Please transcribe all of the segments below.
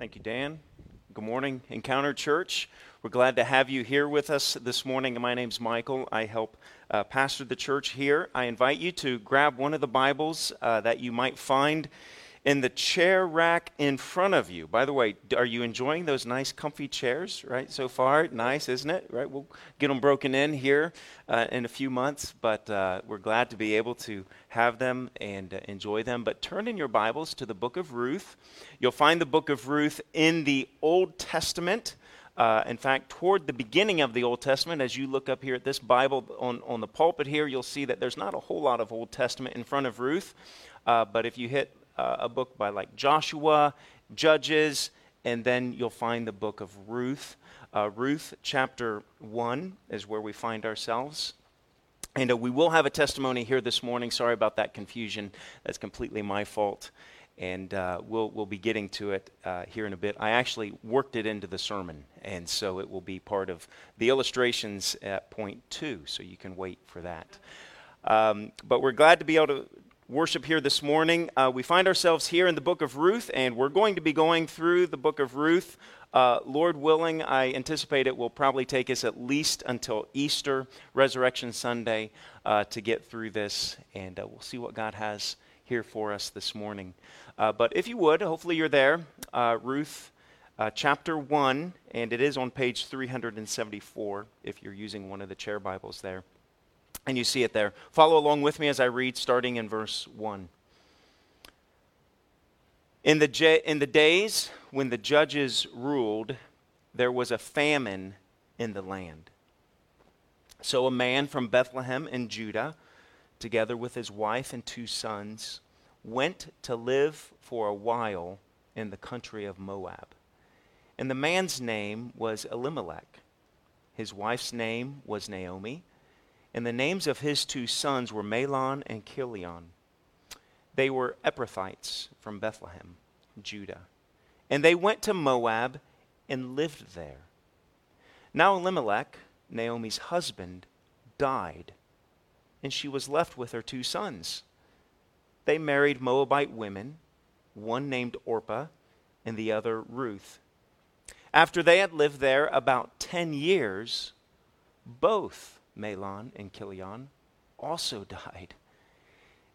Thank you, Dan. Good morning, Encounter Church. We're glad to have you here with us this morning. My name's Michael. I help uh, pastor the church here. I invite you to grab one of the Bibles uh, that you might find in the chair rack in front of you. By the way, are you enjoying those nice, comfy chairs, right, so far? Nice, isn't it? Right? We'll get them broken in here uh, in a few months, but uh, we're glad to be able to have them and uh, enjoy them. But turn in your Bibles to the book of Ruth. You'll find the book of Ruth in the Old Testament. Uh, in fact, toward the beginning of the Old Testament, as you look up here at this Bible on, on the pulpit here, you'll see that there's not a whole lot of Old Testament in front of Ruth. Uh, but if you hit uh, a book by like Joshua, Judges, and then you'll find the book of Ruth. Uh, Ruth chapter 1 is where we find ourselves. And uh, we will have a testimony here this morning. Sorry about that confusion. That's completely my fault. And uh, we'll, we'll be getting to it uh, here in a bit. I actually worked it into the sermon, and so it will be part of the illustrations at point two, so you can wait for that. Um, but we're glad to be able to worship here this morning. Uh, we find ourselves here in the book of Ruth, and we're going to be going through the book of Ruth. Uh, Lord willing, I anticipate it will probably take us at least until Easter, Resurrection Sunday, uh, to get through this, and uh, we'll see what God has here for us this morning. Uh, but if you would, hopefully you're there. Uh, Ruth chapter 1, and it is on page 374 if you're using one of the chair Bibles there. And you see it there. Follow along with me as I read, starting in verse 1. In the, j- in the days when the judges ruled, there was a famine in the land. So a man from Bethlehem in Judah, together with his wife and two sons, went to live for a while in the country of Moab. And the man's name was Elimelech. His wife's name was Naomi and the names of his two sons were Mahlon and Chilion. They were Ephrathites from Bethlehem, Judah. And they went to Moab and lived there. Now Elimelech, Naomi's husband, died, and she was left with her two sons. They married Moabite women, one named Orpah and the other Ruth. After they had lived there about ten years, both Mahlon and Chilion, also died.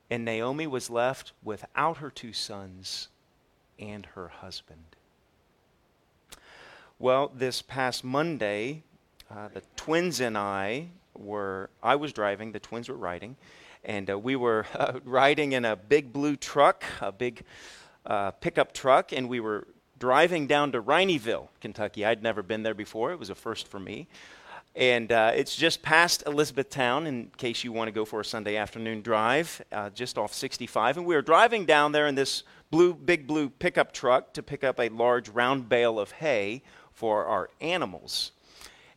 And Naomi was left without her two sons and her husband. Well, this past Monday, uh, the twins and I were, I was driving, the twins were riding, and uh, we were uh, riding in a big blue truck, a big uh, pickup truck, and we were driving down to Rineyville, Kentucky. I'd never been there before, it was a first for me. And uh, it's just past Elizabethtown, in case you want to go for a Sunday afternoon drive, uh, just off 65. And we were driving down there in this blue, big blue pickup truck to pick up a large round bale of hay for our animals.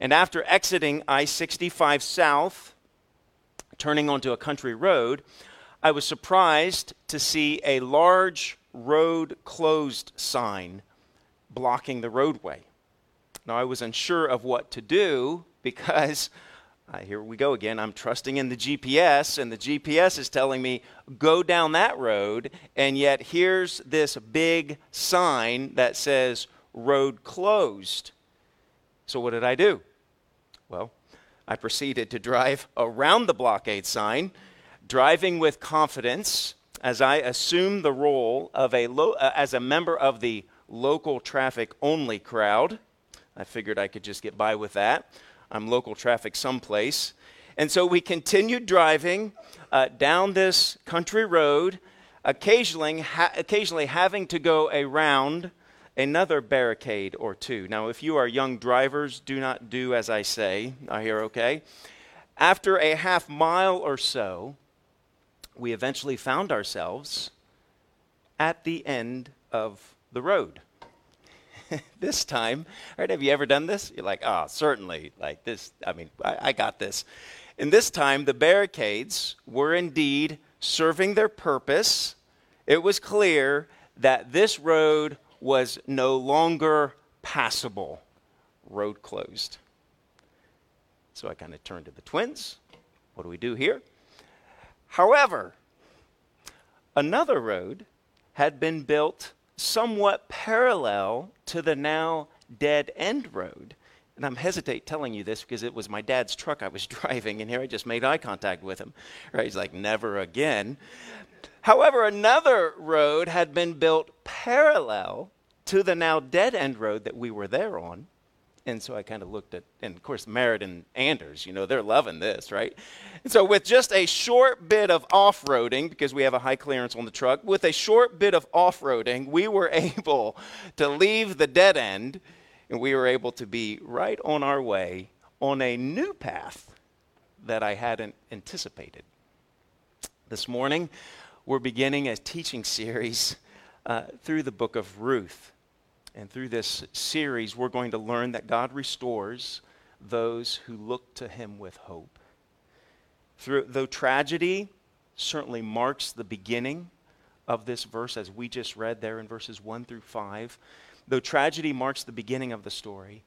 And after exiting I 65 South, turning onto a country road, I was surprised to see a large road closed sign blocking the roadway. Now, I was unsure of what to do because uh, here we go again. I'm trusting in the GPS, and the GPS is telling me go down that road, and yet here's this big sign that says road closed. So, what did I do? Well, I proceeded to drive around the blockade sign, driving with confidence as I assumed the role of a lo- uh, as a member of the local traffic only crowd. I figured I could just get by with that. I'm local traffic someplace. And so we continued driving uh, down this country road, occasionally, ha- occasionally having to go around another barricade or two. Now, if you are young drivers, do not do as I say. I hear okay. After a half mile or so, we eventually found ourselves at the end of the road. this time, right? Have you ever done this? You're like, oh, certainly. Like this, I mean, I, I got this. And this time, the barricades were indeed serving their purpose. It was clear that this road was no longer passable. Road closed. So I kind of turned to the twins. What do we do here? However, another road had been built somewhat parallel to the now dead end road. And I'm hesitate telling you this because it was my dad's truck I was driving, and here I just made eye contact with him. Right? He's like, never again. However, another road had been built parallel to the now dead end road that we were there on. And so I kind of looked at, and of course, Merritt and Anders, you know, they're loving this, right? And so, with just a short bit of off roading, because we have a high clearance on the truck, with a short bit of off roading, we were able to leave the dead end and we were able to be right on our way on a new path that I hadn't anticipated. This morning, we're beginning a teaching series uh, through the book of Ruth. And through this series, we're going to learn that God restores those who look to Him with hope. Through, though tragedy certainly marks the beginning of this verse, as we just read there in verses 1 through 5, though tragedy marks the beginning of the story,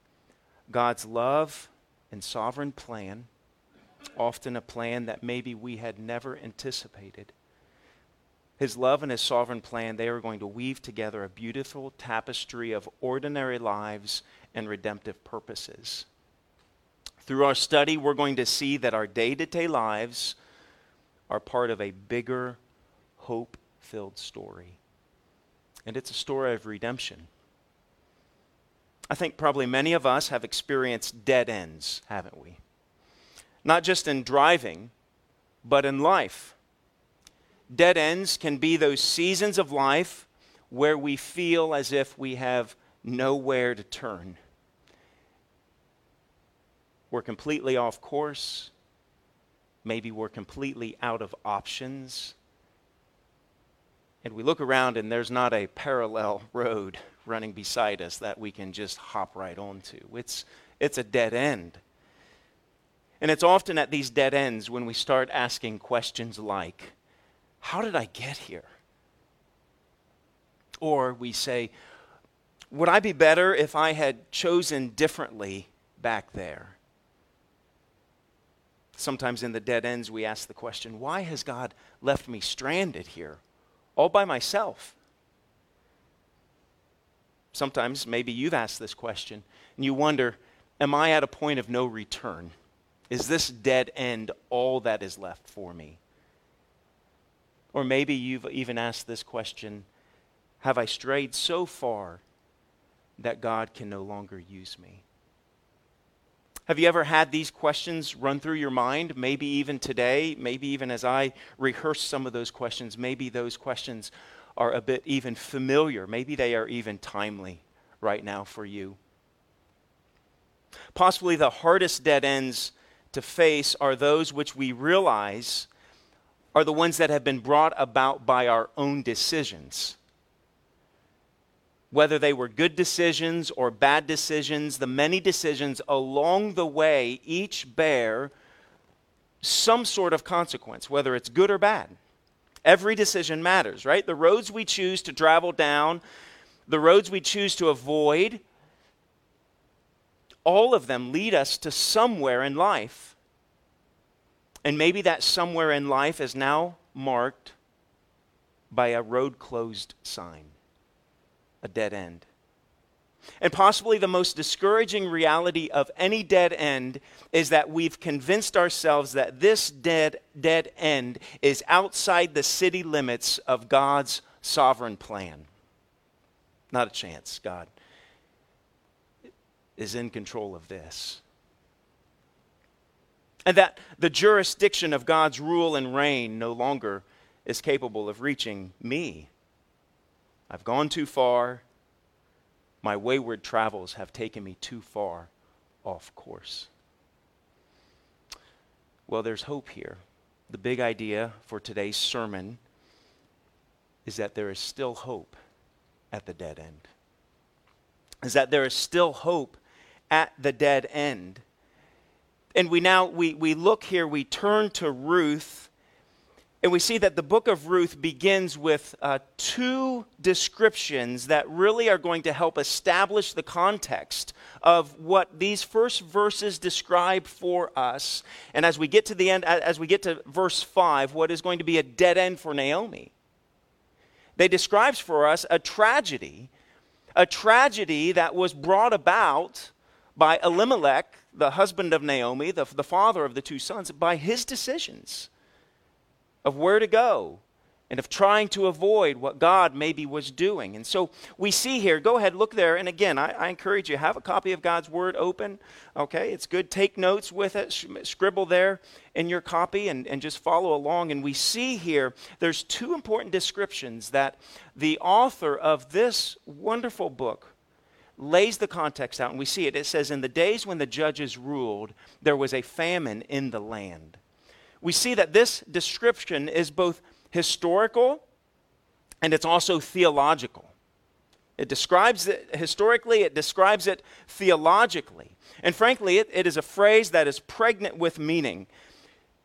God's love and sovereign plan, often a plan that maybe we had never anticipated, his love and His sovereign plan, they are going to weave together a beautiful tapestry of ordinary lives and redemptive purposes. Through our study, we're going to see that our day to day lives are part of a bigger, hope filled story. And it's a story of redemption. I think probably many of us have experienced dead ends, haven't we? Not just in driving, but in life. Dead ends can be those seasons of life where we feel as if we have nowhere to turn. We're completely off course. Maybe we're completely out of options. And we look around and there's not a parallel road running beside us that we can just hop right onto. It's, it's a dead end. And it's often at these dead ends when we start asking questions like, how did I get here? Or we say, Would I be better if I had chosen differently back there? Sometimes in the dead ends, we ask the question, Why has God left me stranded here, all by myself? Sometimes maybe you've asked this question and you wonder, Am I at a point of no return? Is this dead end all that is left for me? Or maybe you've even asked this question Have I strayed so far that God can no longer use me? Have you ever had these questions run through your mind? Maybe even today, maybe even as I rehearse some of those questions, maybe those questions are a bit even familiar. Maybe they are even timely right now for you. Possibly the hardest dead ends to face are those which we realize are the ones that have been brought about by our own decisions. Whether they were good decisions or bad decisions, the many decisions along the way each bear some sort of consequence, whether it's good or bad. Every decision matters, right? The roads we choose to travel down, the roads we choose to avoid, all of them lead us to somewhere in life. And maybe that somewhere in life is now marked by a road closed sign, a dead end. And possibly the most discouraging reality of any dead end is that we've convinced ourselves that this dead, dead end is outside the city limits of God's sovereign plan. Not a chance. God is in control of this and that the jurisdiction of God's rule and reign no longer is capable of reaching me. I've gone too far. My wayward travels have taken me too far off course. Well, there's hope here. The big idea for today's sermon is that there is still hope at the dead end. Is that there is still hope at the dead end and we now we, we look here we turn to ruth and we see that the book of ruth begins with uh, two descriptions that really are going to help establish the context of what these first verses describe for us. And as we get to the end as we get to verse 5 what is going to be a dead end for naomi? They describes for us a tragedy, a tragedy that was brought about by Elimelech, the husband of Naomi, the, the father of the two sons, by his decisions of where to go and of trying to avoid what God maybe was doing. And so we see here, go ahead, look there. And again, I, I, encourage you, have a copy of God's Word open. Okay, it's good. Take notes with it, scribble there in your copy, and, and just follow along. And we see here, there's two important descriptions that the author of this wonderful book lays the context out. And we see it. It says, In the days when the judges ruled, there was a famine in the land. We see that this description is both historical and it's also theological. It describes it historically, it describes it theologically. And frankly, it, it is a phrase that is pregnant with meaning.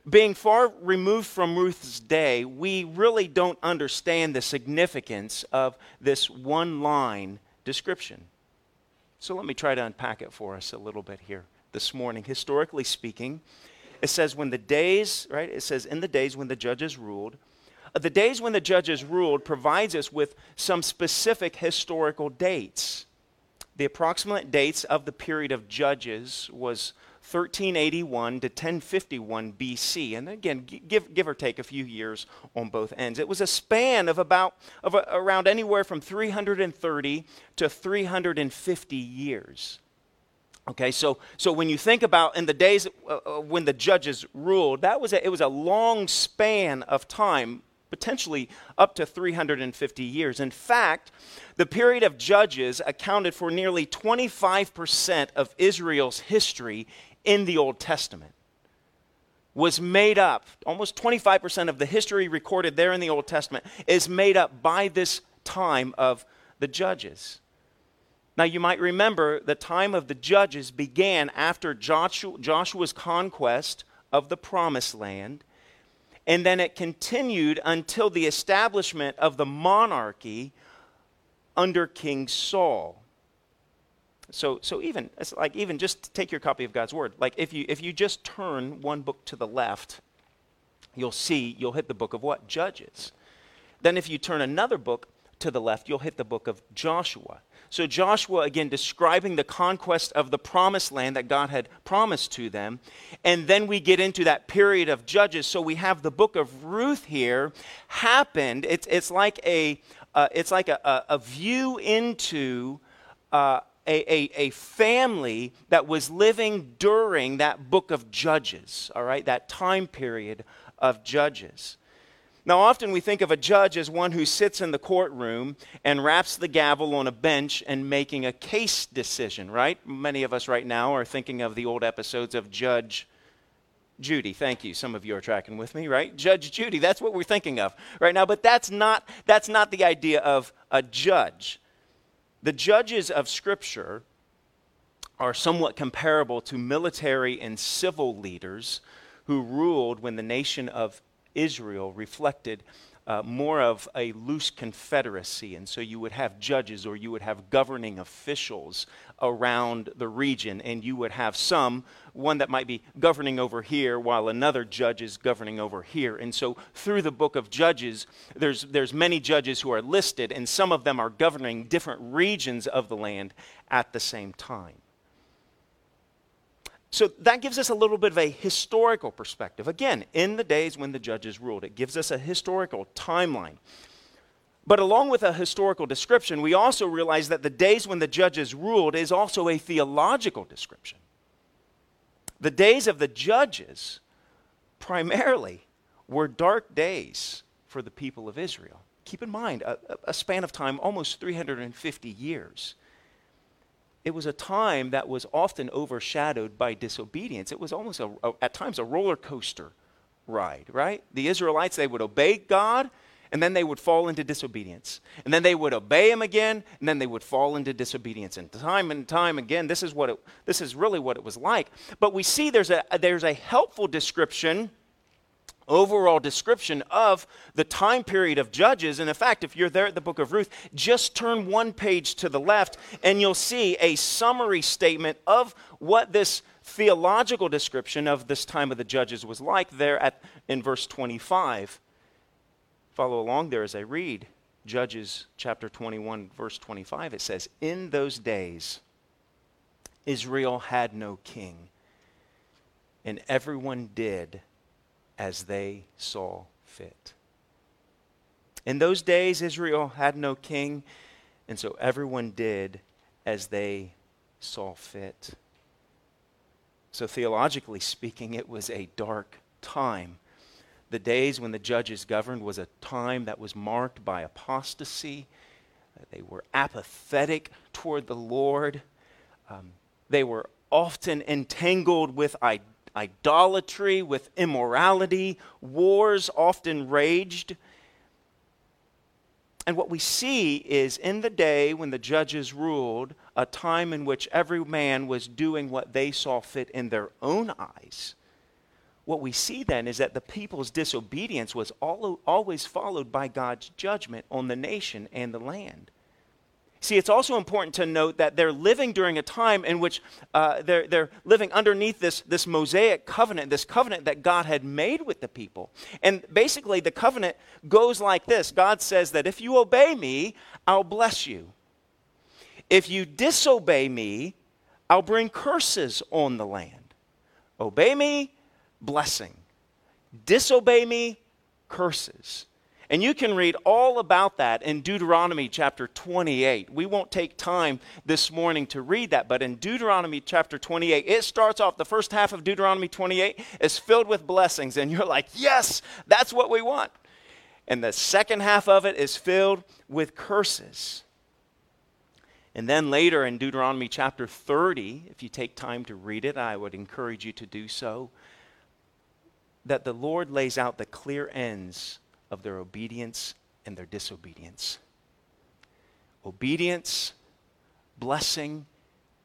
Being far removed from Ruth's day, we really don't understand the significance of this one line description. So let me try to unpack it for us a little bit here this morning. Historically speaking, it says, when the days, right? It says, in the days when the judges ruled, uh, the days when the judges ruled provides us with some specific historical dates. The approximate dates of the period of judges was 1381 to 1051 BC. And again, give, give or take a few years on both ends. It was a span of about of a, around anywhere from 330 to 350 years. Okay, so, so when you think about in the days uh, uh when the judges ruled, that was a, it was a long span of time potentially up to 350 years. In fact, the period of Judges accounted for nearly 25% of Israel's history in the Old Testament. Was made up, almost 25% of the history recorded there in the Old Testament is made up by this time of the Judges. Now, you might remember the time of the Judges began after Joshua, Joshua's conquest of the Promised Land and then it continued until the establishment of the monarchy under King Saul. So, so even it's like even just take your copy of God's word. Like if you if you just turn one book to the left, you'll see you'll hit the book of what Judges. Then if you turn another book to the left, you'll hit the book of Joshua. So, Joshua, again, describing the conquest of the promised land that God had promised to them. And then we get into that period of Judges. So, we have the book of Ruth here happened. It's, it's like a, uh, it's like a, a, a view into uh, a, a, a family that was living during that book of Judges, all right, that time period of Judges. Now, often we think of a judge as one who sits in the courtroom and raps the gavel on a bench and making a case decision, right? Many of us right now are thinking of the old episodes of Judge Judy. Thank you. Some of you are tracking with me, right? Judge Judy. That's what we're thinking of right now. But that's not, that's not the idea of a judge. The judges of Scripture are somewhat comparable to military and civil leaders who ruled when the nation of Israel reflected uh, more of a loose confederacy. And so you would have judges or you would have governing officials around the region, and you would have some, one that might be governing over here while another judge is governing over here. And so through the book of Judges, there's, there's many judges who are listed, and some of them are governing different regions of the land at the same time. So that gives us a little bit of a historical perspective. Again, in the days when the judges ruled, it gives us a historical timeline. But along with a historical description, we also realize that the days when the judges ruled is also a theological description. The days of the judges primarily were dark days for the people of Israel. Keep in mind, a, a span of time almost 350 years it was a time that was often overshadowed by disobedience. It was almost, a, a, at times, a roller coaster ride, right? The Israelites, they would obey God, and then they would fall into disobedience. And then they would obey him again, and then they would fall into disobedience. And time and time again, this is, what it, this is really what it was like. But we see there's a, there's a helpful description overall description of the time period of Judges. And in fact, if you're there at the book of Ruth, just turn one page to the left and you'll see a summary statement of what this theological description of this time of the Judges was like there at, in verse 25. Follow along there as I read. Judges chapter 21, verse 25, it says, In those days, Israel had no king, and everyone did as they saw fit. In those days, Israel had no king, and so everyone did as they saw fit. So, theologically speaking, it was a dark time. The days when the judges governed was a time that was marked by apostasy. They were apathetic toward the Lord. Um, they were often entangled with idolatry, with immorality. Wars often raged. And what we see is in the day when the judges ruled, a time in which every man was doing what they saw fit in their own eyes. What we see then is that the people's disobedience was always followed by God's judgment on the nation and the land. See, it's also important to note that they're living during a time in which uh, they're, they're living underneath this, this Mosaic covenant, this covenant that God had made with the people. And basically, the covenant goes like this God says that if you obey me, I'll bless you. If you disobey me, I'll bring curses on the land. Obey me, blessing. Disobey me, curses. And you can read all about that in Deuteronomy chapter 28. We won't take time this morning to read that, but in Deuteronomy chapter 28, it starts off, the first half of Deuteronomy 28 is filled with blessings. And you're like, yes, that's what we want. And the second half of it is filled with curses. And then later in Deuteronomy chapter 30, if you take time to read it, I would encourage you to do so, that the Lord lays out the clear ends of their obedience and their disobedience. Obedience, blessing,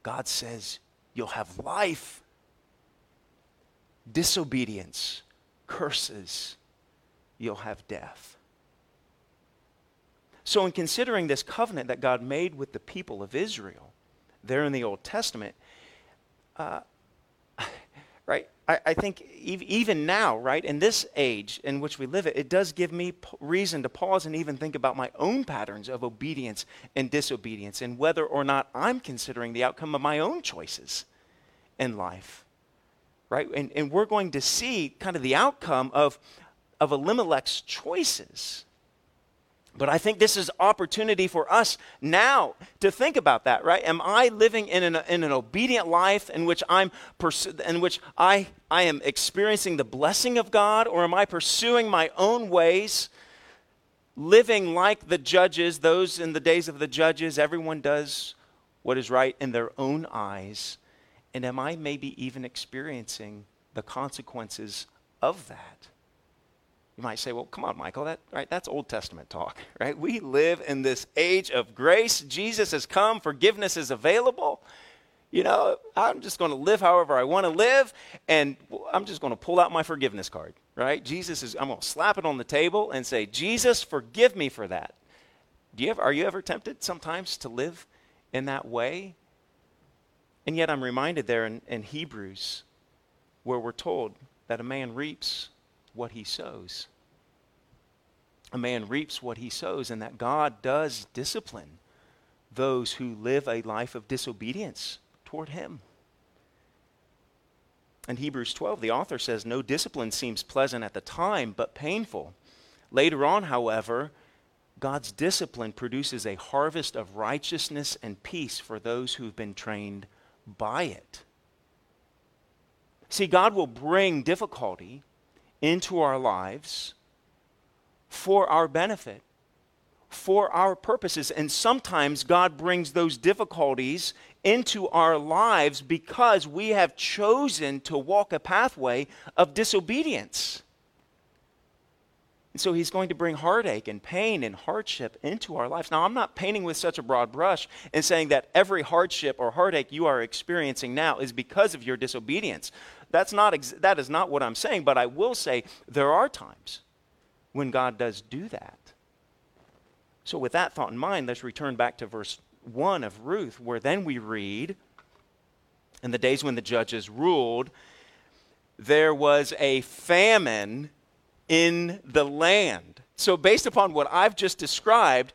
God says you'll have life. Disobedience, curses, you'll have death. So, in considering this covenant that God made with the people of Israel there in the Old Testament, uh, right, I, I think even now, right, in this age in which we live, it, it does give me p- reason to pause and even think about my own patterns of obedience and disobedience and whether or not I'm considering the outcome of my own choices in life, right? And, and we're going to see kind of the outcome of, of Elimelech's choices but I think this is opportunity for us now to think about that, right? Am I living in an, in an obedient life in which I'm pursu- in which I, I am experiencing the blessing of God, or am I pursuing my own ways, living like the judges, those in the days of the judges, everyone does what is right in their own eyes, and am I maybe even experiencing the consequences of that? You might say, well, come on, Michael, that, right, that's Old Testament talk, right? We live in this age of grace. Jesus has come, forgiveness is available. You know, I'm just going to live however I want to live, and I'm just going to pull out my forgiveness card, right? Jesus is, I'm going to slap it on the table and say, Jesus, forgive me for that. Do you ever, are you ever tempted sometimes to live in that way? And yet I'm reminded there in, in Hebrews where we're told that a man reaps what he sows a man reaps what he sows, and that God does discipline those who live a life of disobedience toward him. In Hebrews 12, the author says, No discipline seems pleasant at the time, but painful. Later on, however, God's discipline produces a harvest of righteousness and peace for those who've been trained by it. See, God will bring difficulty into our lives for our benefit, for our purposes. And sometimes God brings those difficulties into our lives because we have chosen to walk a pathway of disobedience. And so he's going to bring heartache and pain and hardship into our lives. Now, I'm not painting with such a broad brush and saying that every hardship or heartache you are experiencing now is because of your disobedience. That's not ex- that is not what I'm saying, but I will say there are times when God does do that. So, with that thought in mind, let's return back to verse 1 of Ruth, where then we read In the days when the judges ruled, there was a famine in the land. So, based upon what I've just described,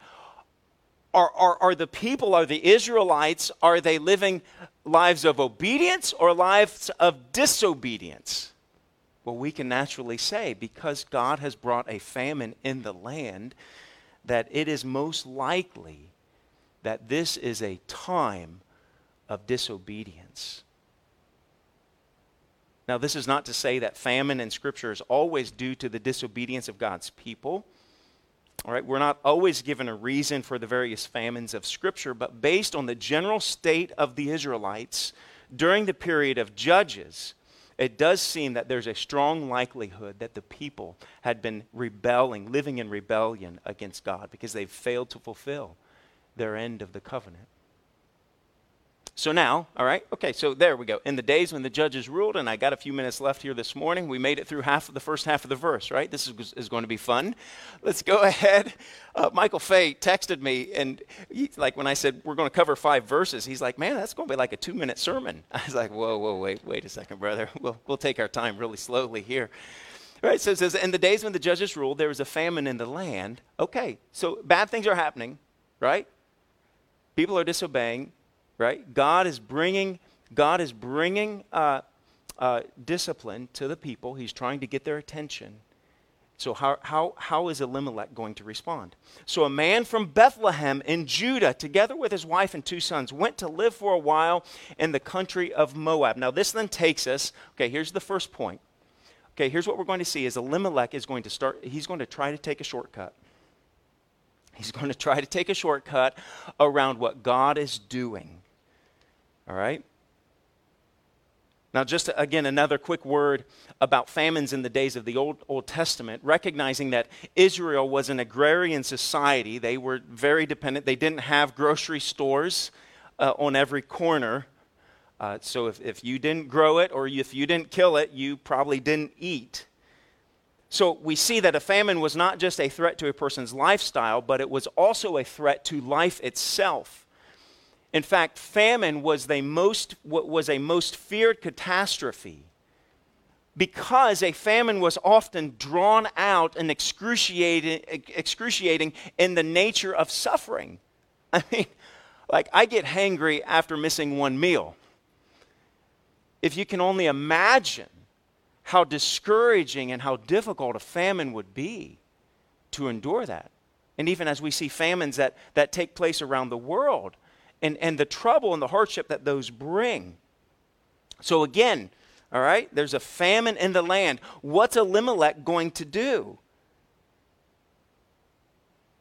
are, are, are the people, are the Israelites, are they living lives of obedience or lives of disobedience? Well, we can naturally say because God has brought a famine in the land, that it is most likely that this is a time of disobedience. Now, this is not to say that famine in Scripture is always due to the disobedience of God's people. All right, we're not always given a reason for the various famines of Scripture, but based on the general state of the Israelites during the period of Judges, it does seem that there's a strong likelihood that the people had been rebelling, living in rebellion against God because they've failed to fulfill their end of the covenant. So now, all right, okay, so there we go. In the days when the judges ruled, and I got a few minutes left here this morning, we made it through half of the first half of the verse, right? This is, is going to be fun. Let's go ahead. Uh, Michael Fay texted me, and he, like when I said we're going to cover five verses, he's like, man, that's going to be like a two minute sermon. I was like, whoa, whoa, wait, wait a second, brother. We'll, we'll take our time really slowly here. Right, so it says, in the days when the judges ruled, there was a famine in the land. Okay, so bad things are happening, right? People are disobeying right? God is bringing, God is bringing uh, uh, discipline to the people. He's trying to get their attention. So, how, how, how is Elimelech going to respond? So, a man from Bethlehem in Judah, together with his wife and two sons, went to live for a while in the country of Moab. Now, this then takes us, okay, here's the first point. Okay, here's what we're going to see is Elimelech is going to start, he's going to try to take a shortcut. He's going to try to take a shortcut around what God is doing. All right? Now, just again, another quick word about famines in the days of the Old, Old Testament, recognizing that Israel was an agrarian society. They were very dependent. They didn't have grocery stores uh, on every corner. Uh, so if, if you didn't grow it or if you didn't kill it, you probably didn't eat. So we see that a famine was not just a threat to a person's lifestyle, but it was also a threat to life itself. In fact, famine was, the most, was a most feared catastrophe because a famine was often drawn out and excruciating, excruciating in the nature of suffering. I mean, like, I get hangry after missing one meal. If you can only imagine how discouraging and how difficult a famine would be to endure that. And even as we see famines that, that take place around the world, and, and the trouble and the hardship that those bring. So, again, all right, there's a famine in the land. What's Elimelech going to do?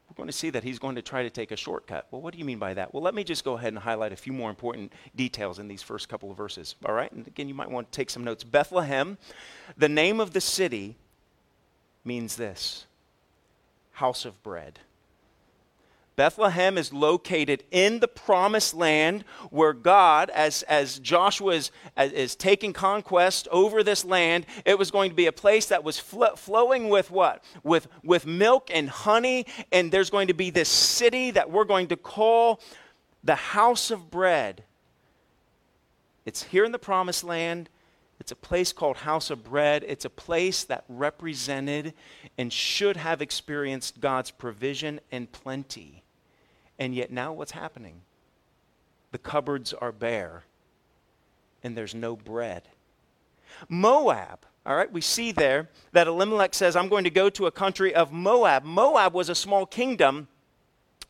We're going to see that he's going to try to take a shortcut. Well, what do you mean by that? Well, let me just go ahead and highlight a few more important details in these first couple of verses. All right, and again, you might want to take some notes. Bethlehem, the name of the city means this house of bread. Bethlehem is located in the promised land where God, as, as Joshua is, as, is taking conquest over this land, it was going to be a place that was fl- flowing with what? With, with milk and honey. And there's going to be this city that we're going to call the house of bread. It's here in the promised land. It's a place called House of Bread. It's a place that represented and should have experienced God's provision and plenty. And yet now what's happening? The cupboards are bare and there's no bread. Moab, all right, we see there that Elimelech says, I'm going to go to a country of Moab. Moab was a small kingdom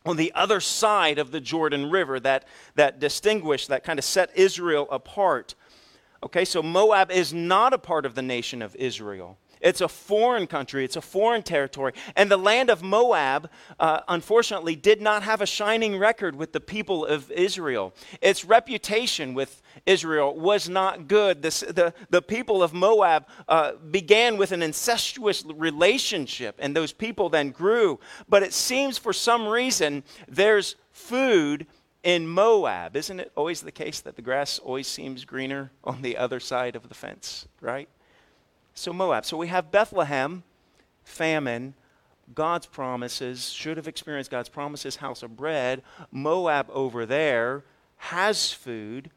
on the other side of the Jordan River that, that distinguished, that kind of set Israel apart. Okay, so Moab is not a part of the nation of Israel. It's a foreign country, it's a foreign territory. And the land of Moab, uh, unfortunately, did not have a shining record with the people of Israel. Its reputation with Israel was not good. The, the, the people of Moab uh, began with an incestuous relationship, and those people then grew. But it seems for some reason there's food in Moab. Isn't it always the case that the grass always seems greener on the other side of the fence, right? So, Moab. So, we have Bethlehem, famine, God's promises, should have experienced God's promises, house of bread. Moab over there has food.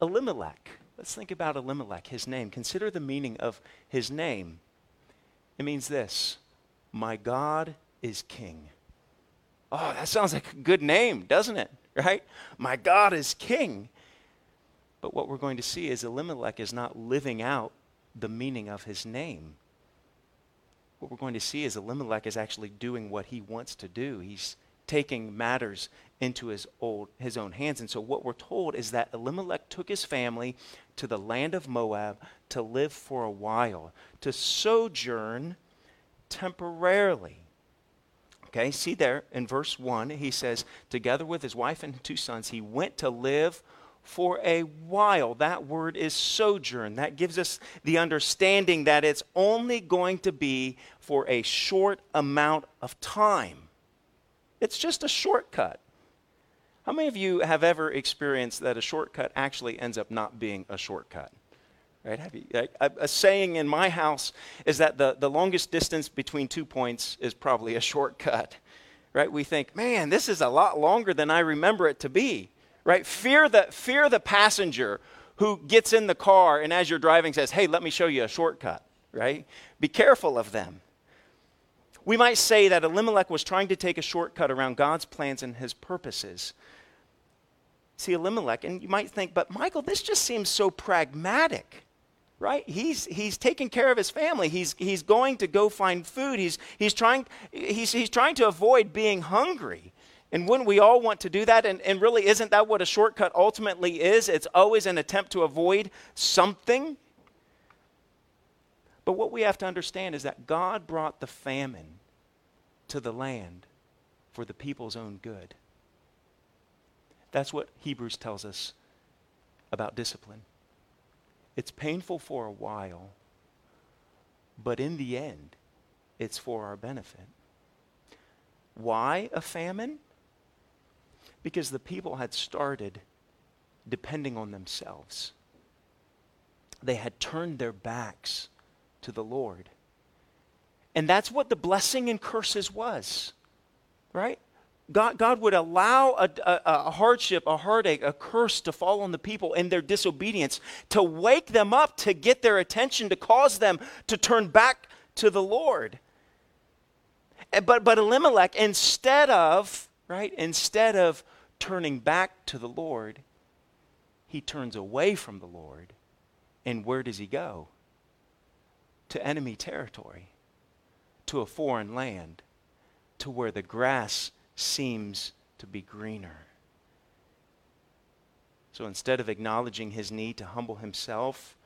Elimelech. Let's think about Elimelech, his name. Consider the meaning of his name. It means this My God is king. Oh, that sounds like a good name, doesn't it? Right? My God is king. But what we're going to see is Elimelech is not living out the meaning of his name. What we're going to see is Elimelech is actually doing what he wants to do. He's taking matters into his, old, his own hands. And so, what we're told is that Elimelech took his family to the land of Moab to live for a while, to sojourn temporarily. Okay, see there in verse 1, he says, together with his wife and two sons, he went to live for a while. That word is sojourn. That gives us the understanding that it's only going to be for a short amount of time. It's just a shortcut. How many of you have ever experienced that a shortcut actually ends up not being a shortcut? Right? Have you, a, a, saying in my house is that the, the longest distance between two points is probably a shortcut. Right? We think, man, this is a lot longer than I remember it to be. Right? Fear the, fear the passenger who gets in the car and as you're driving says, hey, let me show you a shortcut. Right? Be careful of them. We might say that Elimelech was trying to take a shortcut around God's plans and his purposes. See, Elimelech, and you might think, but Michael, this just seems so pragmatic right? He's, he's taking care of his family. He's, he's going to go find food. He's, he's, trying, he's, he's trying to avoid being hungry. And wouldn't we all want to do that? And, and really, isn't that what a shortcut ultimately is? It's always an attempt to avoid something. But what we have to understand is that God brought the famine to the land for the people's own good. That's what Hebrews tells us about discipline. It's painful for a while, but in the end, it's for our benefit. Why a famine? Because the people had started depending on themselves. They had turned their backs to the Lord. And that's what the blessing and curses was, right? God, God would allow a, a, a, hardship, a heartache, a curse to fall on the people in their disobedience, to wake them up, to get their attention, to cause them to turn back to the Lord. But, but Elimelech, instead of, right, instead of turning back to the Lord, he turns away from the Lord. And where does he go? To enemy territory, to a foreign land, to where the grass seems to be greener. So instead of acknowledging his need to humble himself,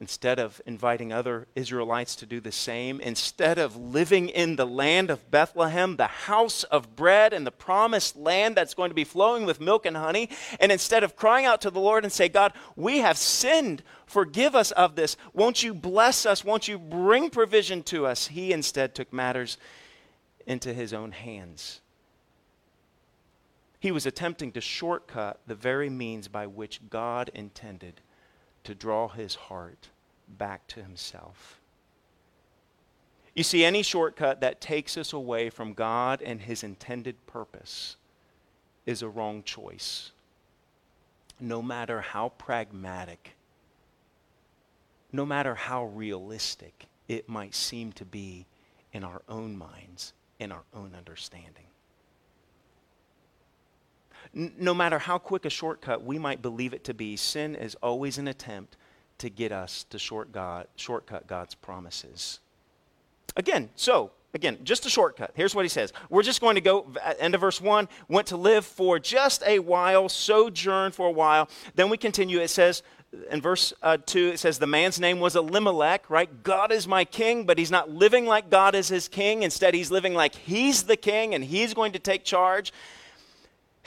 instead of inviting other Israelites to do the same, instead of living in the land of Bethlehem, the house of bread and the promised land that's going to be flowing with milk and honey, and instead of crying out to the Lord and say, God, we have sinned, forgive us of this, won't you bless us, won't you bring provision to us, he instead took matters into his own hands. He was attempting to shortcut the very means by which God intended to draw his heart back to himself. You see, any shortcut that takes us away from God and his intended purpose is a wrong choice, no matter how pragmatic, no matter how realistic it might seem to be in our own minds, in our own understanding no matter how quick a shortcut we might believe it to be, sin is always an attempt to get us to short God, shortcut God's promises. Again, so, again, just a shortcut. Here's what he says. We're just going to go, end of verse 1, went to live for just a while, sojourn for a while. Then we continue. It says, in verse uh, 2, it says, The man's name was Elimelech, right? God is my king, but he's not living like God is his king. Instead, he's living like he's the king and he's going to take charge.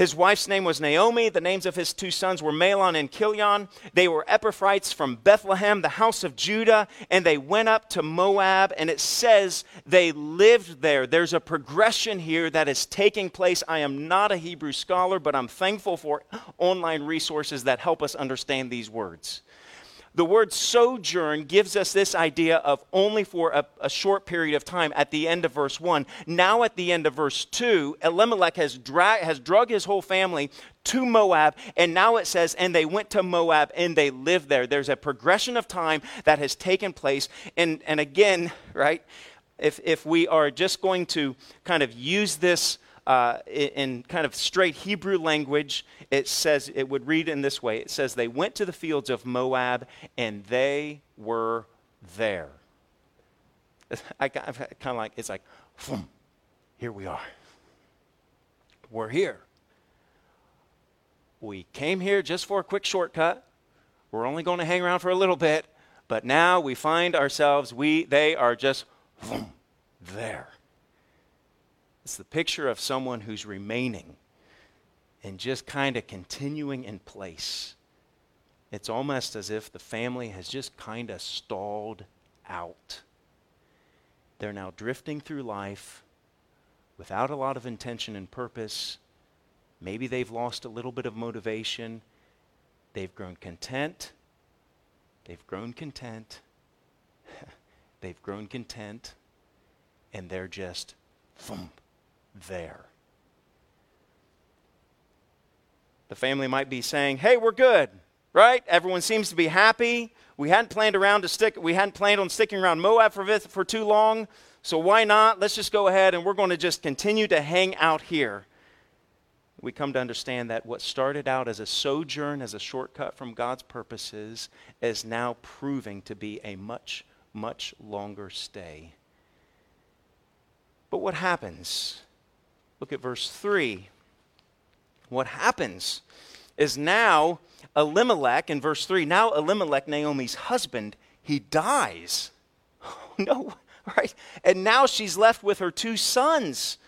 His wife's name was Naomi. The names of his two sons were Mahlon and Chilion. They were Ephrathites from Bethlehem, the house of Judah, and they went up to Moab, and it says they lived there. There's a progression here that is taking place. I am not a Hebrew scholar, but I'm thankful for online resources that help us understand these words. The word sojourn gives us this idea of only for a, a, short period of time at the end of verse 1. Now, at the end of verse 2, Elimelech has, dra- has drug his whole family to Moab, and now it says, and they went to Moab and they lived there. There's a progression of time that has taken place. And, and again, right, if, if we are just going to kind of use this uh, in, in kind of straight Hebrew language, it says, it would read in this way it says, They went to the fields of Moab and they were there. I, kind of like, it's like, here we are. We're here. We came here just for a quick shortcut. We're only going to hang around for a little bit, but now we find ourselves, we, they are just there. It's the picture of someone who's remaining and just kind of continuing in place. It's almost as if the family has just kind of stalled out. They're now drifting through life without a lot of intention and purpose. Maybe they've lost a little bit of motivation. They've grown content. They've grown content. they've grown content. And they're just thump, there. The family might be saying, hey, we're good, right? Everyone seems to be happy. We hadn't planned around to stick, we hadn't planned on sticking around Moab for, for too long. So why not? Let's just go ahead and we're going to just continue to hang out here. We come to understand that what started out as a sojourn, as a shortcut from God's purposes, is now proving to be a much, much longer stay. But what happens? Look at verse 3. What happens is now Elimelech, in verse 3, now Elimelech, Naomi's husband, he dies. No, right? And now she's left with her two sons,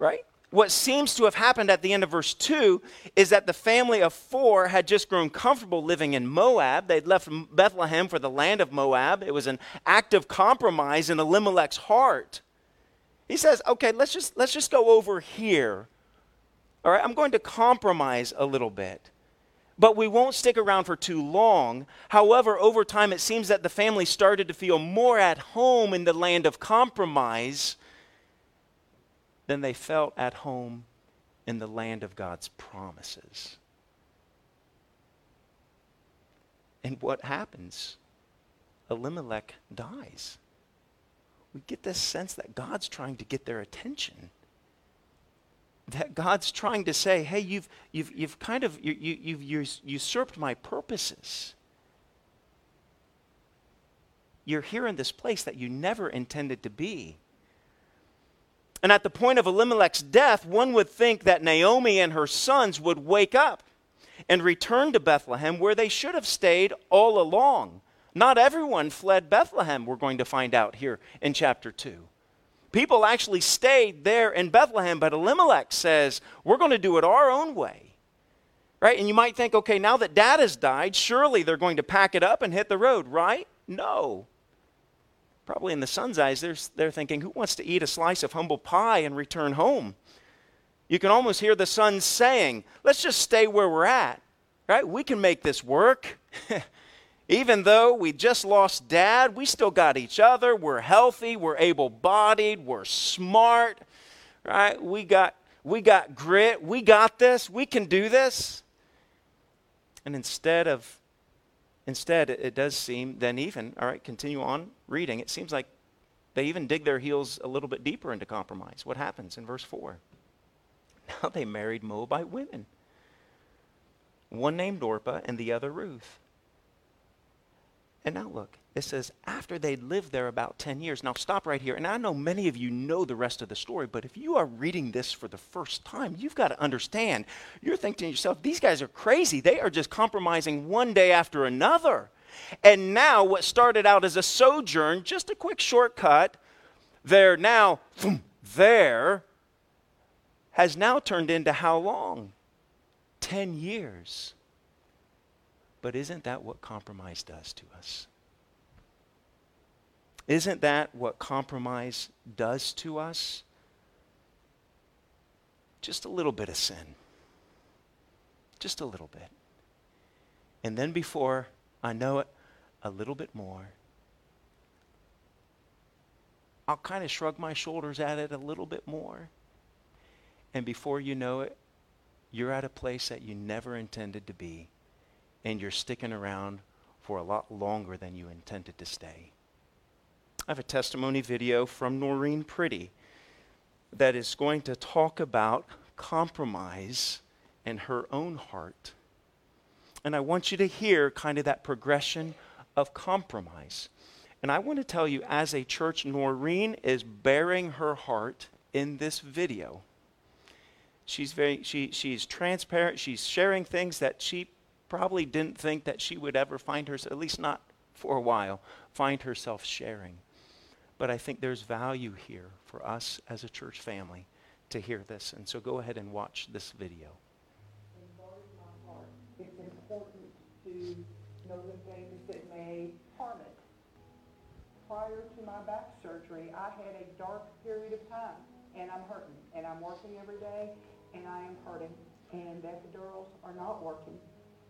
right? What seems to have happened at the end of verse 2 is that the family of four had just grown comfortable living in Moab. They'd left Bethlehem for the land of Moab. It was an act of compromise in Elimelech's heart. He says, okay, let's just, let's just go over here. All right, I'm going to compromise a little bit but we won't stick around for too long. However, over time, it seems that the family started to feel more at home in the land of compromise than they felt at home in the land of God's promises. And what happens? Elimelech dies. We get this sense that God's trying to get their attention that God's trying to say, hey, you've, you've, you've kind of, you, you, you've usurped my purposes. You're here in this place that you never intended to be. And at the point of Elimelech's death, one would think that Naomi and her sons would wake up and return to Bethlehem where they should have stayed all along. Not everyone fled Bethlehem, we're going to find out here in chapter 2 people actually stayed there in Bethlehem, but Elimelech says, We're going to do it our own way. Right? And you might think, okay, now that dad has died, surely they're going to pack it up and hit the road, right? No. Probably in the son's eyes, they're, they're thinking, who wants to eat a slice of humble pie and return home? You can almost hear the son saying, let's just stay where we're at, right? We can make this work. Even though we just lost dad, we still got each other. We're healthy, we're able bodied, we're smart, right? We got, we got grit, we got this, we can do this. And instead of, instead, it does seem, then even, all right, continue on reading, it seems like they even dig their heels a little bit deeper into compromise. What happens in verse 4? Now they married Moabite women, one named Orpah and the other Ruth. And now look, it says after they'd lived there about 10 years. Now stop right here. And I know many of you know the rest of the story, but if you are reading this for the first time, you've got to understand. You're thinking to yourself, these guys are crazy. They are just compromising one day after another. And now what started out as a sojourn, just a quick shortcut, they're now there, has now turned into how long? 10 years. But isn't that what compromise does to us? Isn't that what compromise does to us? Just a little bit of sin. Just a little bit. And then before I know it a little bit more, I'll kind of shrug my shoulders at it a little bit more. And before you know it, you're at a place that you never intended to be and you're sticking around for a lot longer than you intended to stay. I have a testimony video from Noreen Pretty that is going to talk about compromise in her own heart. And I want you to hear kind of that progression of compromise. And I want to tell you, as a church, Noreen is baring her heart in this video. She's very she she's transparent. She's sharing things that she probably didn't think that she would ever find herself, at least not for a while, find herself sharing. But I think there's value here for us as a church family to hear this. And so go ahead and watch this video. It's important to know the things that may harm it. Prior to my back surgery, I had a dark period of time, and I'm hurting, and I'm working every day, and I am hurting, and epidurals are not working.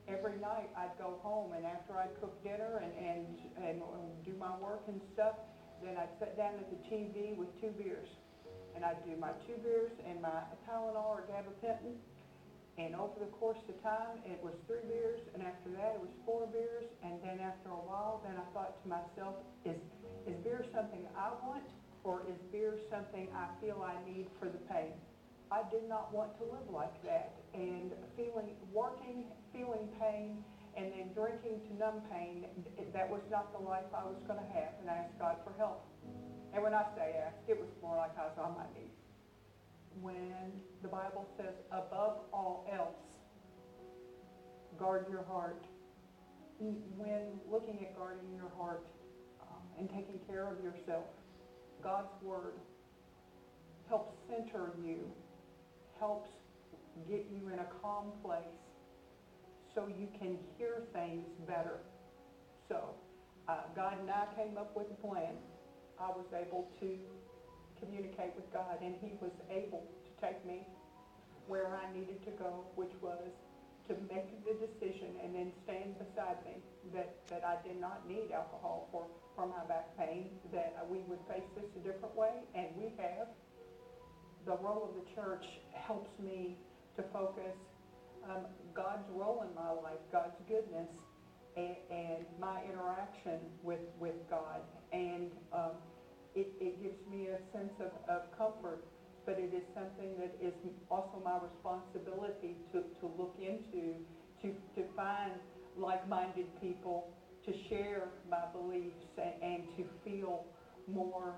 Every night, I'd go home, and after I'd cook dinner and, and, and do my work and stuff, then I'd sit down at the TV with two beers. And I'd do my two beers and my Tylenol or gabapentin, and over the course of time, it was three beers, and after that, it was four beers, and then after a while, then I thought to myself, is, is beer something I want, or is beer something I feel I need for the pain? I did not want to live like that, and feeling, working, feeling pain, and then drinking to numb pain, that was not the life I was gonna have, and I asked God for help. And when I say ask, it was more like I was on my knees when the Bible says, above all else, guard your heart. When looking at guarding your heart um, and taking care of yourself, God's Word helps center you, helps get you in a calm place so you can hear things better. So, uh, God and I came up with a plan. I was able to communicate with God, and he was able to take me where I needed to go, which was to make the decision and then stand beside me that, that I did not need alcohol for, for my back pain, that we would face this a different way, and we have. The role of the church helps me to focus um, God's role in my life, God's goodness, and, and my interaction with, with God. And um, it, it gives me a sense of, of comfort, but it is something that is also my responsibility to, to look into, to, to find like-minded people, to share my beliefs and, and to feel more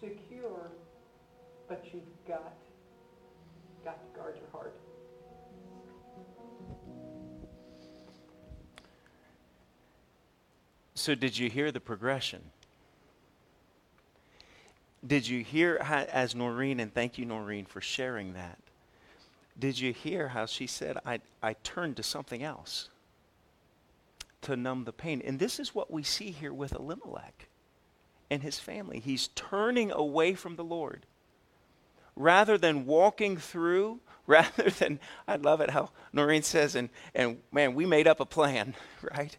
secure, but you've got, got to guard your heart. So, did you hear the progression? Did you hear how, as Noreen, and thank you, Noreen, for sharing that. Did you hear how she said, I, I turned to something else to numb the pain? And this is what we see here with Elimelech and his family. He's turning away from the Lord. Rather than walking through, rather than, I love it how Noreen says, and, and man, we made up a plan, right?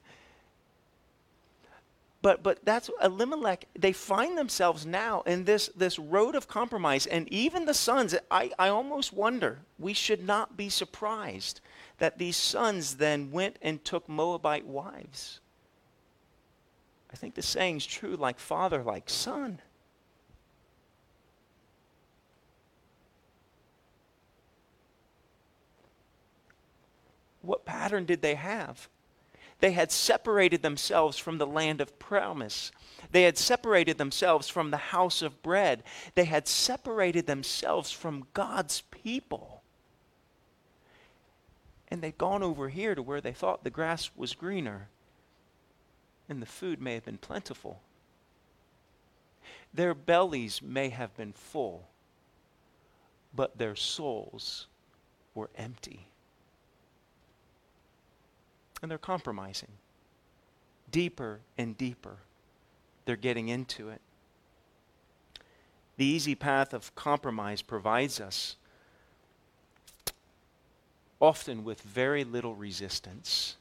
But, but that's Elimelech, they find themselves now in this, this road of compromise. And even the sons, I, I almost wonder, we should not be surprised that these sons then went and took Moabite wives. I think the saying's true like father, like son. What pattern did they have? They had separated themselves from the land of promise. They had separated themselves from the house of bread. They had separated themselves from God's people. And they'd gone over here to where they thought the grass was greener and the food may have been plentiful. Their bellies may have been full, but their souls were empty and they're compromising. Deeper and deeper, they're getting into it. The easy path of compromise provides us often with very little resistance.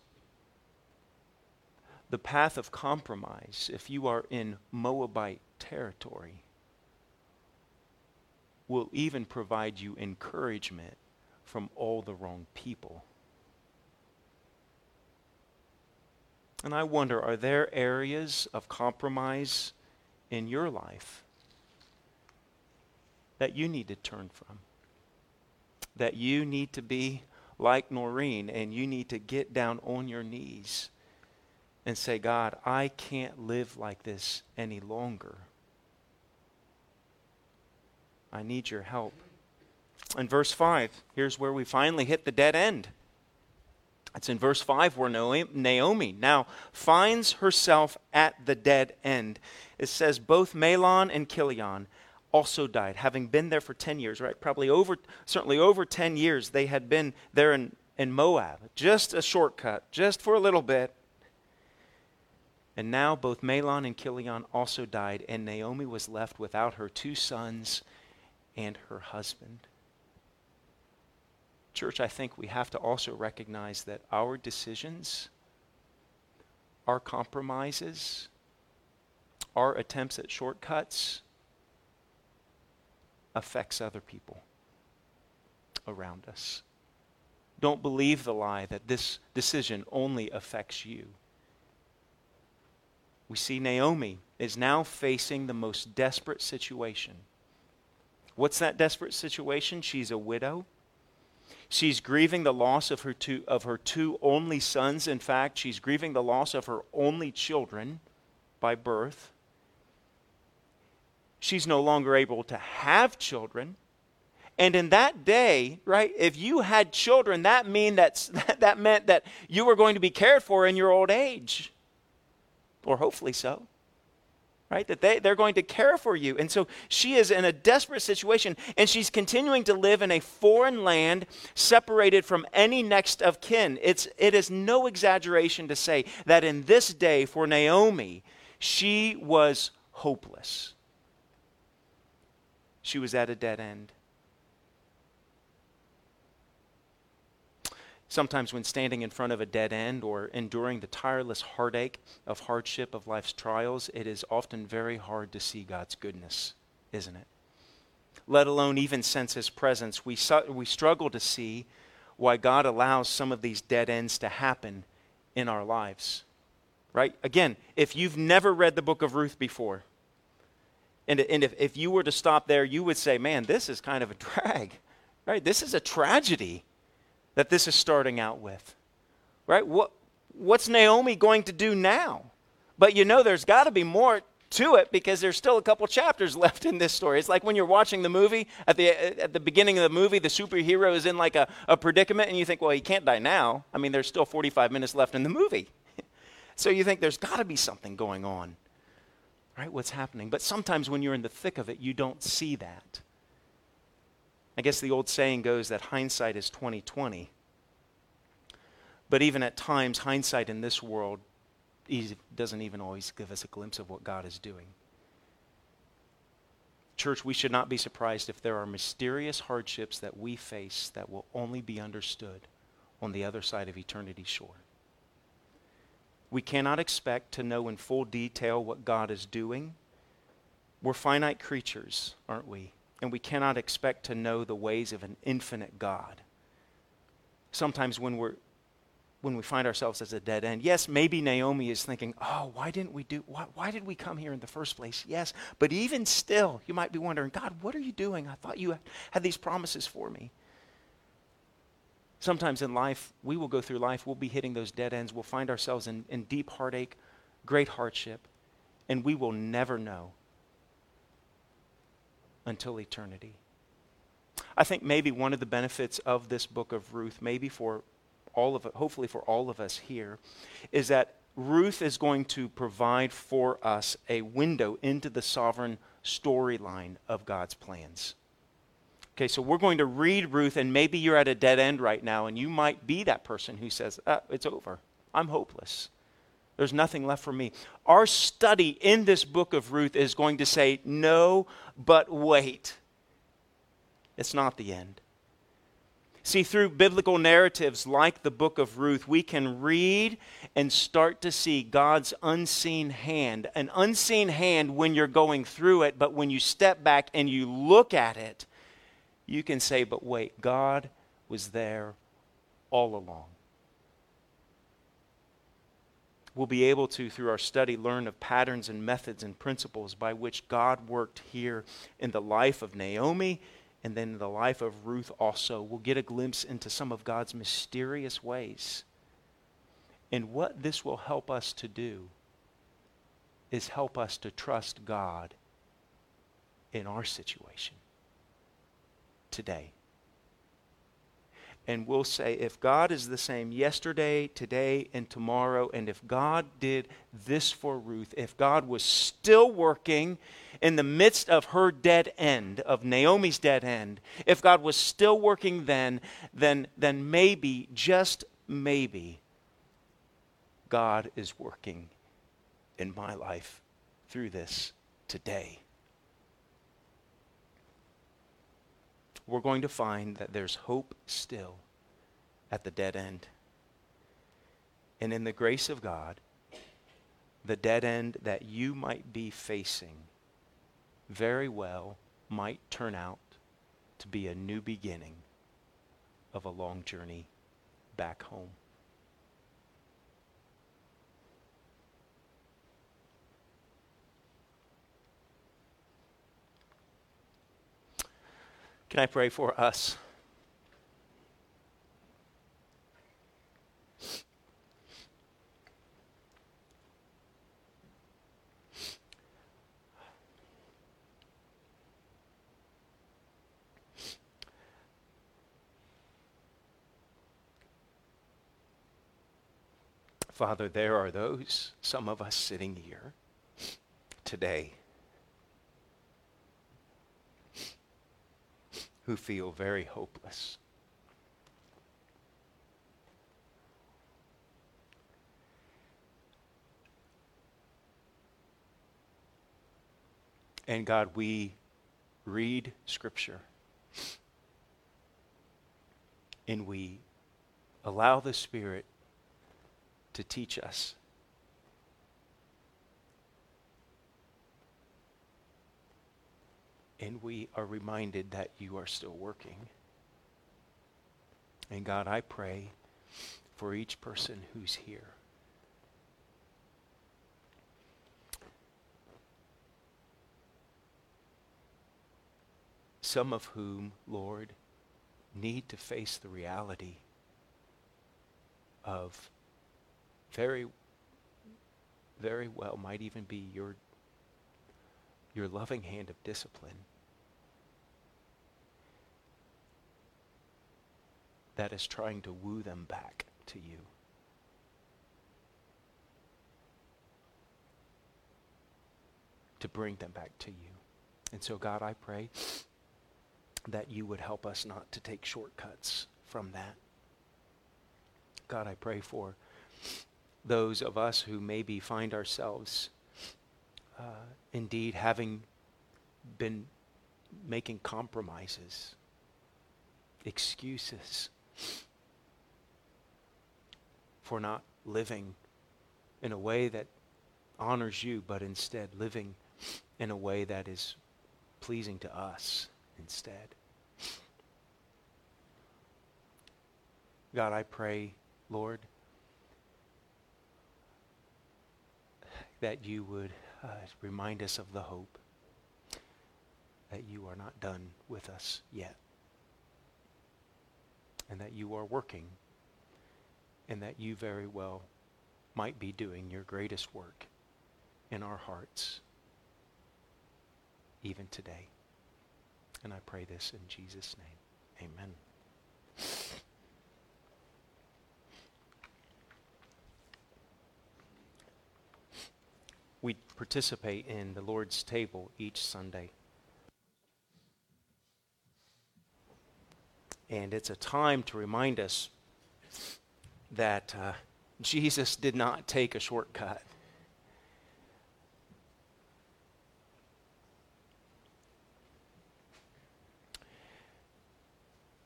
The path of compromise, if you are in Moabite territory, will even provide you encouragement from all the wrong people. And I wonder are there areas of compromise in your life that you need to turn from. That you need to be like Noreen and you need to get down on your knees and say, God, I can't live like this any longer. I need your help. In verse 5, here's where we finally hit the dead end. It's in verse 5 where Naomi now finds herself at the dead end. It says, Both Mahlon and Chilion also died, having been there for 10 years, right? Probably over, certainly over 10 years, they had been there in, in Moab. Just a shortcut, just for a little bit. And now both Mahlon and Chilion also died, and Naomi was left without her two sons and her husband. Church, I think we have to also recognize that our decisions, our compromises, our attempts at shortcuts affects other people around us. Don't believe the lie that this decision only affects you. We see Naomi is now facing the most desperate situation. What's that desperate situation? She's a widow. She's grieving the loss of her two, of her two only sons. In fact, she's grieving the loss of her only children by birth. She's no longer able to have children. And in that day, right, if you had children, that mean that's, that meant that you were going to be cared for in your old age. Or hopefully so right? That they, they're going to care for you. And so she is in a desperate situation, and she's continuing to live in a foreign land separated from any next of kin. It's, it is no exaggeration to say that in this day for Naomi, she was hopeless. She was at a dead end. Sometimes, when standing in front of a dead end or enduring the tireless heartache of hardship of life's trials, it is often very hard to see God's goodness, isn't it? Let alone even sense His presence. We, su- we struggle to see why God allows some of these dead ends to happen in our lives. Right? Again, if you've never read the book of Ruth before, and, and if, if you were to stop there, you would say, man, this is kind of a drag. Right? This is a tragedy that this is starting out with. Right? What, what's Naomi going to do now? But you know, there's got to be more to it because there's still a couple chapters left in this story. It's like when you're watching the movie, at the, at the beginning of the movie, the superhero is in like a, a predicament, and you think, well, he can't die now. I mean, there's still 45 minutes left in the movie. so you think there's got to be something going on, right? What's happening? But sometimes when you're in the thick of it, you don't see that. I guess the old saying goes that hindsight is 2020. But even at times, hindsight in this world doesn't even always give us a glimpse of what God is doing. Church, we should not be surprised if there are mysterious hardships that we face that will only be understood on the other side of eternity's shore. We cannot expect to know in full detail what God is doing. We're finite creatures, aren't we? And we cannot expect to know the ways of an infinite God. Sometimes when we're when we find ourselves as a dead end. Yes, maybe Naomi is thinking, "Oh, why didn't we do why, why did we come here in the first place?" Yes, but even still, you might be wondering, "God, what are you doing? I thought you had these promises for me." Sometimes in life, we will go through life, we'll be hitting those dead ends, we'll find ourselves in, in deep heartache, great hardship, and we will never know until eternity. I think maybe one of the benefits of this book of Ruth, maybe for all of it, hopefully for all of us here, is that Ruth is going to provide for us a window into the sovereign storyline of God's plans. Okay, so we're going to read Ruth, and maybe you're at a dead end right now, and you might be that person who says, ah, It's over. I'm hopeless. There's nothing left for me. Our study in this book of Ruth is going to say, no, but wait. It's not the end. See, through biblical narratives like the book of Ruth, we can read and start to see God's unseen hand. An unseen hand when you're going through it, but when you step back and you look at it, you can say, but wait, God was there all along. We'll be able to, through our study, learn of patterns and methods and principles by which God worked here in the life of Naomi and then in the life of Ruth also. We'll get a glimpse into some of God's mysterious ways. And what this will help us to do is help us to trust God in our situation today and we'll say, if God is the same yesterday, today, and tomorrow, and if God did this for Ruth, if God was still working in the midst of her dead end, of Naomi's dead end, if God was still working then, then, then maybe, just maybe, God is working in my life through this today. We're going to find that there's hope still at the dead end. And in the grace of God, the dead end that you might be facing very well might turn out to be a new beginning of a long journey back home. Can I pray for us? Father, there are those, some of us sitting here today who feel very hopeless. And God, we read Scripture and we allow the Spirit to teach us and we are reminded that you are still working. And God, I pray for each person who's here. Some of whom, Lord, need to face the reality of very, very well might even be your your loving hand of discipline that is trying to woo them back to you. To bring them back to you. And so, God, I pray that you would help us not to take shortcuts from that. God, I pray for those of us who maybe find ourselves uh, indeed having been making compromises, excuses for not living in a way that honors you, but instead living in a way that is pleasing to us instead. God, I pray, Lord, that you would uh, remind us of the hope that you are not done with us yet. And that you are working. And that you very well might be doing your greatest work in our hearts even today. And I pray this in Jesus' name. Amen. We participate in the Lord's table each Sunday. And it's a time to remind us that uh, Jesus did not take a shortcut.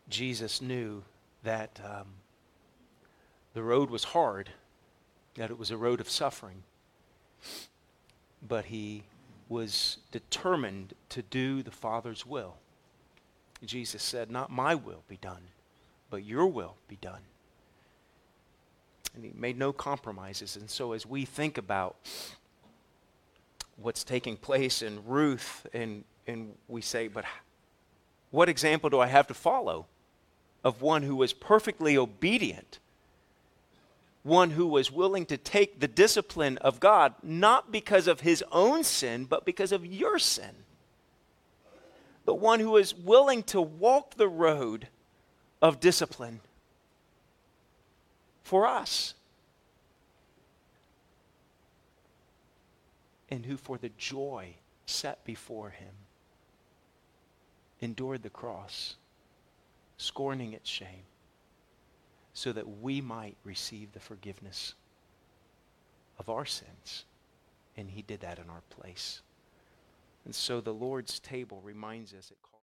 Jesus knew that um, the road was hard, that it was a road of suffering but he was determined to do the Father's will. Jesus said, Not my will be done, but your will be done. And he made no compromises. And so as we think about what's taking place in Ruth, and, and we say, but what example do I have to follow of one who was perfectly obedient? One who was willing to take the discipline of God, not because of his own sin, but because of your sin. The one who is willing to walk the road of discipline for us. And who, for the joy set before him, endured the cross, scorning its shame, so that we might receive the forgiveness of our sins. And he did that in our place. And so the Lord's table reminds us it